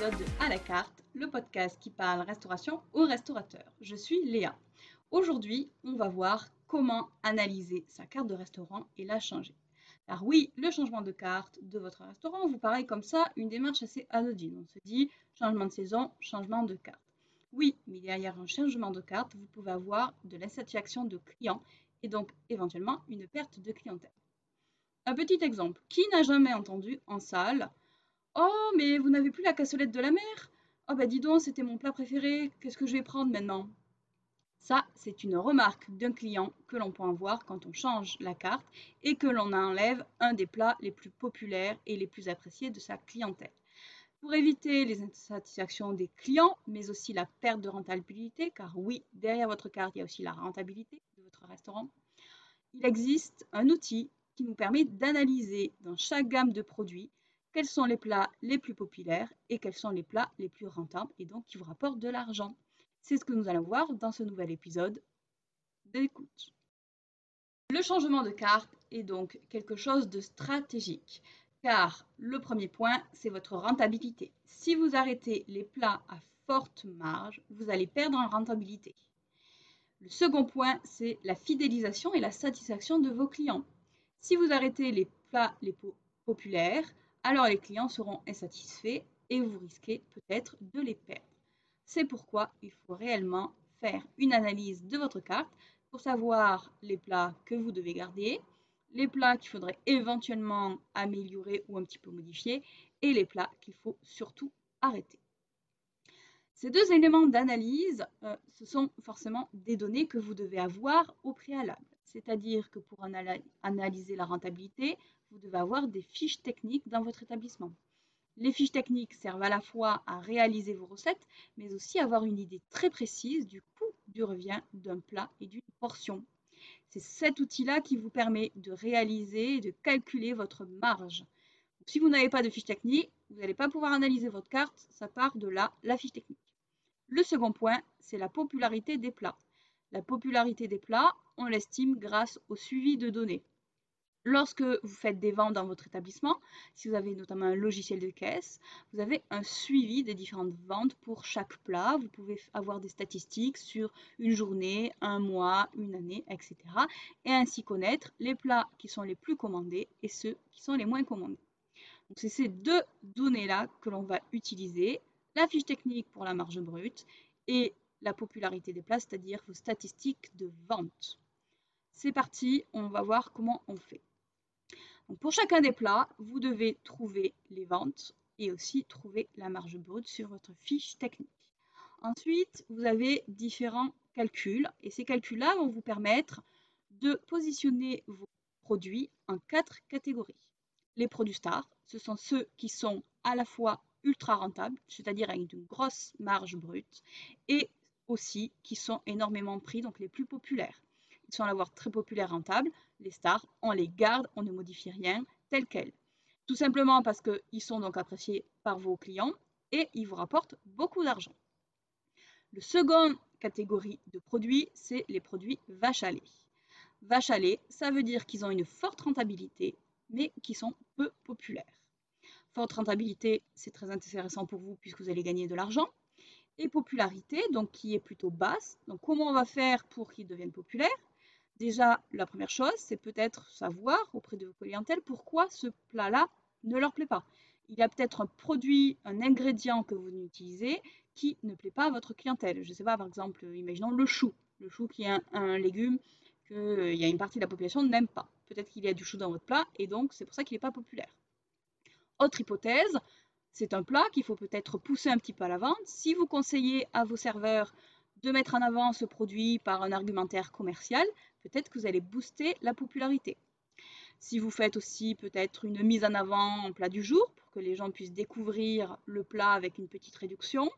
de À la carte, le podcast qui parle restauration aux restaurateurs. Je suis Léa. Aujourd'hui, on va voir comment analyser sa carte de restaurant et la changer. Car oui, le changement de carte de votre restaurant vous paraît comme ça une démarche assez anodine. On se dit changement de saison, changement de carte. Oui, mais derrière un changement de carte, vous pouvez avoir de l'insatisfaction de clients et donc éventuellement une perte de clientèle. Un petit exemple. Qui n'a jamais entendu en salle Oh, mais vous n'avez plus la cassolette de la mer Oh, bah dis donc, c'était mon plat préféré. Qu'est-ce que je vais prendre maintenant? Ça, c'est une remarque d'un client que l'on peut avoir quand on change la carte et que l'on enlève un des plats les plus populaires et les plus appréciés de sa clientèle. Pour éviter les insatisfactions des clients, mais aussi la perte de rentabilité, car oui, derrière votre carte, il y a aussi la rentabilité de votre restaurant, il existe un outil qui nous permet d'analyser dans chaque gamme de produits quels sont les plats les plus populaires et quels sont les plats les plus rentables et donc qui vous rapportent de l'argent. C'est ce que nous allons voir dans ce nouvel épisode d'écoute. Le changement de carte est donc quelque chose de stratégique car le premier point, c'est votre rentabilité. Si vous arrêtez les plats à forte marge, vous allez perdre en rentabilité. Le second point, c'est la fidélisation et la satisfaction de vos clients. Si vous arrêtez les plats les populaires, alors les clients seront insatisfaits et vous risquez peut-être de les perdre. C'est pourquoi il faut réellement faire une analyse de votre carte pour savoir les plats que vous devez garder, les plats qu'il faudrait éventuellement améliorer ou un petit peu modifier et les plats qu'il faut surtout arrêter. Ces deux éléments d'analyse, euh, ce sont forcément des données que vous devez avoir au préalable. C'est-à-dire que pour analyser la rentabilité, vous devez avoir des fiches techniques dans votre établissement. Les fiches techniques servent à la fois à réaliser vos recettes, mais aussi à avoir une idée très précise du coût du revient d'un plat et d'une portion. C'est cet outil-là qui vous permet de réaliser et de calculer votre marge. si vous n'avez pas de fiche technique, vous n'allez pas pouvoir analyser votre carte, ça part de là, la fiche technique. Le second point, c'est la popularité des plats. La popularité des plats, on l'estime grâce au suivi de données. Lorsque vous faites des ventes dans votre établissement, si vous avez notamment un logiciel de caisse, vous avez un suivi des différentes ventes pour chaque plat. Vous pouvez avoir des statistiques sur une journée, un mois, une année, etc. Et ainsi connaître les plats qui sont les plus commandés et ceux qui sont les moins commandés. Donc c'est ces deux données-là que l'on va utiliser, la fiche technique pour la marge brute et la popularité des plats, c'est-à-dire vos statistiques de vente. C'est parti, on va voir comment on fait pour chacun des plats, vous devez trouver les ventes et aussi trouver la marge brute sur votre fiche technique. Ensuite, vous avez différents calculs et ces calculs-là vont vous permettre de positionner vos produits en quatre catégories. Les produits stars, ce sont ceux qui sont à la fois ultra rentables, c'est-à-dire avec une grosse marge brute, et aussi qui sont énormément pris, donc les plus populaires sans l'avoir très populaire rentable, les stars, on les garde, on ne modifie rien, tel quel. Tout simplement parce qu'ils sont donc appréciés par vos clients et ils vous rapportent beaucoup d'argent. Le second catégorie de produits, c'est les produits vache à lait. Vache à lait, ça veut dire qu'ils ont une forte rentabilité, mais qui sont peu populaires. Forte rentabilité, c'est très intéressant pour vous puisque vous allez gagner de l'argent. Et popularité, donc qui est plutôt basse. Donc comment on va faire pour qu'ils deviennent populaires Déjà, la première chose, c'est peut-être savoir auprès de vos clientèles pourquoi ce plat-là ne leur plaît pas. Il y a peut-être un produit, un ingrédient que vous utilisez qui ne plaît pas à votre clientèle. Je ne sais pas, par exemple, imaginons le chou. Le chou qui est un, légume qu'il euh, y a une partie de la population n'aime pas. Peut-être qu'il y a du chou dans votre plat et donc c'est pour ça qu'il n'est pas populaire. Autre hypothèse, c'est un plat qu'il faut peut-être pousser un petit peu à la vente. Si vous conseillez à vos serveurs de mettre en avant ce produit par un argumentaire commercial, peut-être que vous allez booster la popularité. Si vous faites aussi peut-être une mise en avant en plat du jour pour que les gens puissent découvrir le plat avec une petite réduction,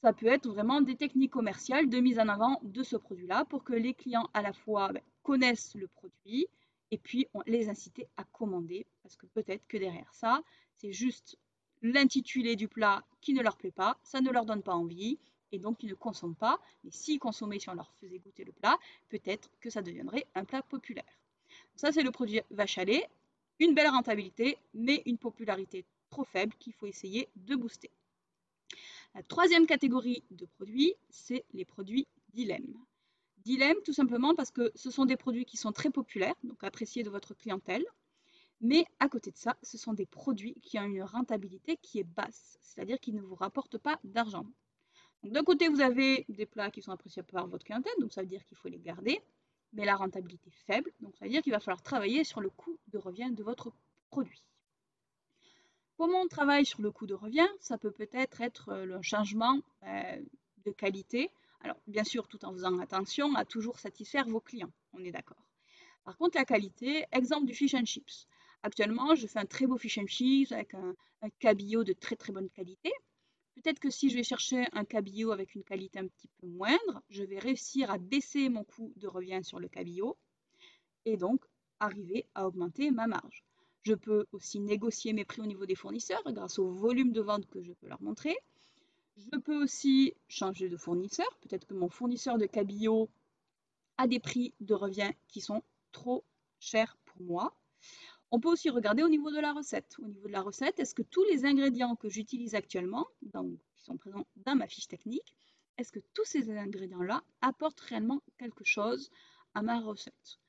ça peut être vraiment des techniques commerciales de mise en avant de ce produit-là pour que les clients à la fois ben, connaissent le produit et puis les inciter à commander parce que peut-être que derrière ça, c'est juste l'intitulé du plat qui ne leur plaît pas, ça ne leur donne pas envie et donc ils ne consomment pas. Mais s'ils consommaient, si on leur faisait goûter le plat, peut-être que ça deviendrait un plat populaire. Ça, c'est le produit vache à lait. Une belle rentabilité, mais une popularité trop faible qu'il faut essayer de booster. La troisième catégorie de produits, c'est les produits dilemme. Dilemme tout simplement parce que ce sont des produits qui sont très populaires, donc appréciés de votre clientèle, mais à côté de ça, ce sont des produits qui ont une rentabilité qui est basse, c'est-à-dire qui ne vous rapportent pas d'argent. D'un côté, vous avez des plats qui sont appréciés par votre clientèle, donc ça veut dire qu'il faut les garder, mais la rentabilité faible, donc ça veut dire qu'il va falloir travailler sur le coût de revient de votre produit. Comment on travaille sur le coût de revient? Ça peut peut-être être euh, le changement euh, de qualité. Alors, bien sûr, tout en faisant attention à toujours satisfaire vos clients, on est d'accord. Par contre, la qualité, exemple du fish and chips. Actuellement, je fais un très beau fish and chips avec un, cabillaud de très très bonne qualité. Peut-être que si je vais chercher un cabillaud avec une qualité un petit peu moindre, je vais réussir à baisser mon coût de revient sur le cabillaud et donc arriver à augmenter ma marge. Je peux aussi négocier mes prix au niveau des fournisseurs grâce au volume de vente que je peux leur montrer. Je peux aussi changer de fournisseur. Peut-être que mon fournisseur de cabillaud a des prix de revient qui sont trop chers pour moi. On peut aussi regarder au niveau de la recette. Au niveau de la recette, est-ce que tous les ingrédients que j'utilise actuellement, qui sont présents dans ma fiche technique, est-ce que tous ces ingrédients-là apportent réellement quelque chose à ma recette?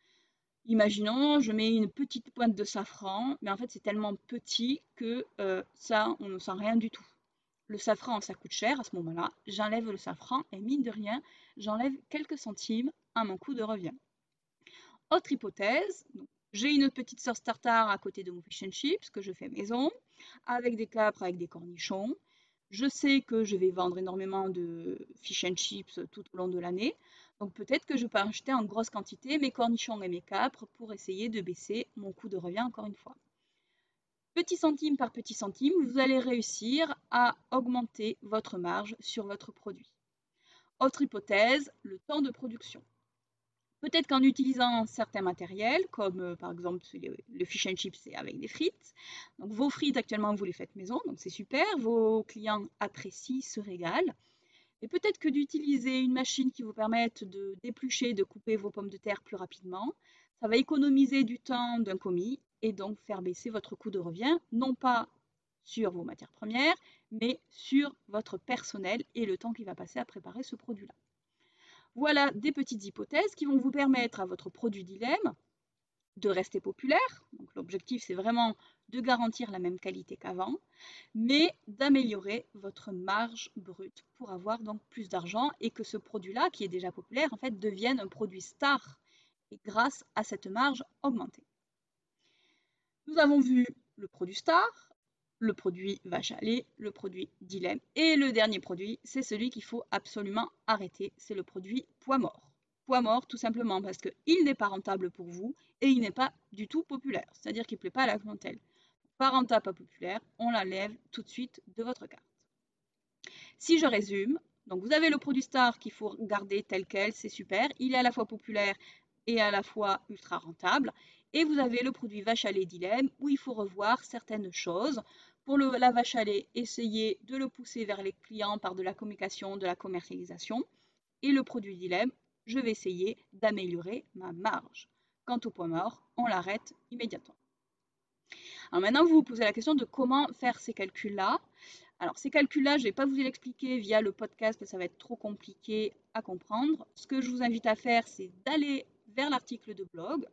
Imaginons, je mets une petite pointe de safran, mais en fait c'est tellement petit que euh, ça, on ne sent rien du tout. Le safran, ça coûte cher à ce moment-là. J'enlève le safran et mine de rien, j'enlève quelques centimes à mon coût de revient. Autre hypothèse, j'ai une petite sauce tartare à côté de mon fish and chips que je fais maison, avec des capres, avec des cornichons. Je sais que je vais vendre énormément de fish and chips tout au long de l'année. Donc peut-être que je peux acheter en grosse quantité mes cornichons et mes capres pour essayer de baisser mon coût de revient encore une fois. Petit centime par petit centime, vous allez réussir à augmenter votre marge sur votre produit. Autre hypothèse, le temps de production. Peut-être qu'en utilisant certains matériels, comme euh, par exemple le fish and chips avec des frites, donc vos frites actuellement vous les faites maison, donc c'est super, vos clients apprécient, se régalent. Et peut-être que d'utiliser une machine qui vous permette de d'éplucher, de couper vos pommes de terre plus rapidement, ça va économiser du temps d'un commis et donc faire baisser votre coût de revient, non pas sur vos matières premières, mais sur votre personnel et le temps qui va passer à préparer ce produit-là. Voilà des petites hypothèses qui vont vous permettre à votre produit dilemme de rester populaire. L'objectif, c'est vraiment de garantir la même qualité qu'avant, mais d'améliorer votre marge brute pour avoir donc plus d'argent et que ce produit-là, qui est déjà populaire, en fait, devienne un produit star et grâce à cette marge augmentée. Nous avons vu le produit star, le produit vache à lait, le produit dilemme et le dernier produit, c'est celui qu'il faut absolument arrêter, c'est le produit poids mort. Poids mort tout simplement parce qu'il n'est pas rentable pour vous et il n'est pas du tout populaire, c'est-à-dire qu'il ne plaît pas à la clientèle. Pas rentable, pas populaire, on l'enlève tout de suite de votre carte. Si je résume, donc vous avez le produit star qu'il faut garder tel quel, c'est super, il est à la fois populaire et à la fois ultra rentable. Et vous avez le produit vache à lait dilemme où il faut revoir certaines choses. Pour le, la vache à lait, de le pousser vers les clients par de la communication, de la commercialisation. Et le produit dilemme, je vais essayer d'améliorer ma marge. Quant au point mort, on l'arrête immédiatement. Alors maintenant, vous vous posez la question de comment faire ces calculs-là. Alors ces calculs-là, je ne vais pas vous l'expliquer via le podcast, ça va être trop compliqué à comprendre. Ce que je vous invite à faire, c'est d'aller vers l'article de blog,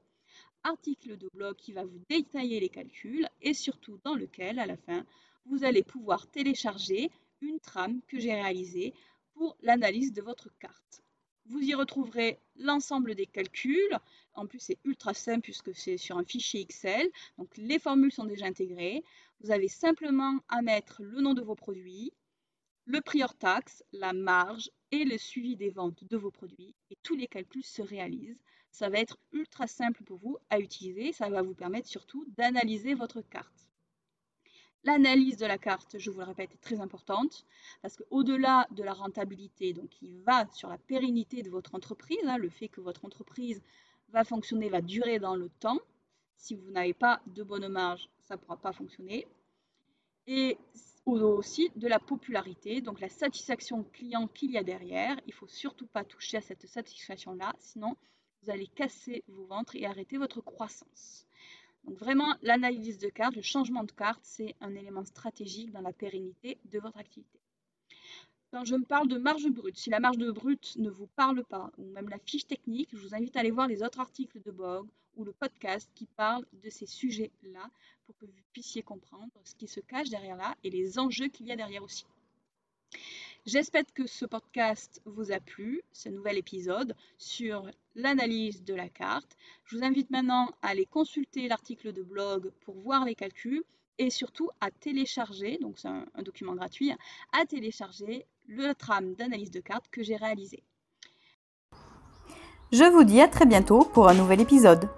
article de blog qui va vous détailler les calculs et surtout dans lequel, à la fin, vous allez pouvoir télécharger une trame que j'ai réalisée pour l'analyse de votre carte. Vous y retrouverez l'ensemble des calculs. En plus, c'est ultra simple puisque c'est sur un fichier Excel. Donc, les formules sont déjà intégrées. Vous avez simplement à mettre le nom de vos produits, le prix hors taxe, la marge et le suivi des ventes de vos produits. Et tous les calculs se réalisent. Ça va être ultra simple pour vous à utiliser. Ça va vous permettre surtout d'analyser votre carte. L'analyse de la carte, je vous le répète, est très importante parce qu'au-delà de la rentabilité, donc qui va sur la pérennité de votre entreprise, hein, le fait que votre entreprise va fonctionner, va durer dans le temps. Si vous n'avez pas de bonne marge, ça ne pourra pas fonctionner. Et aussi de la popularité, donc la satisfaction client qu'il y a derrière. Il ne faut surtout pas toucher à cette satisfaction-là, sinon vous allez casser vos ventres et arrêter votre croissance. Donc vraiment, l'analyse de carte, le changement de carte, c'est un élément stratégique dans la pérennité de votre activité. Quand je me parle de marge brute, si la marge brute ne vous parle pas, ou même la fiche technique, je vous invite à aller voir les autres articles de blog ou le podcast qui parlent de ces sujets-là pour que vous puissiez comprendre ce qui se cache derrière là et les enjeux qu'il y a derrière aussi. J'espère que ce podcast vous a plu, ce nouvel épisode sur l'analyse de la carte. Je vous invite maintenant à aller consulter l'article de blog pour voir les calculs et surtout à télécharger, donc c'est un, document gratuit, à télécharger le trame d'analyse de carte que j'ai réalisé. Je vous dis à très bientôt pour un nouvel épisode.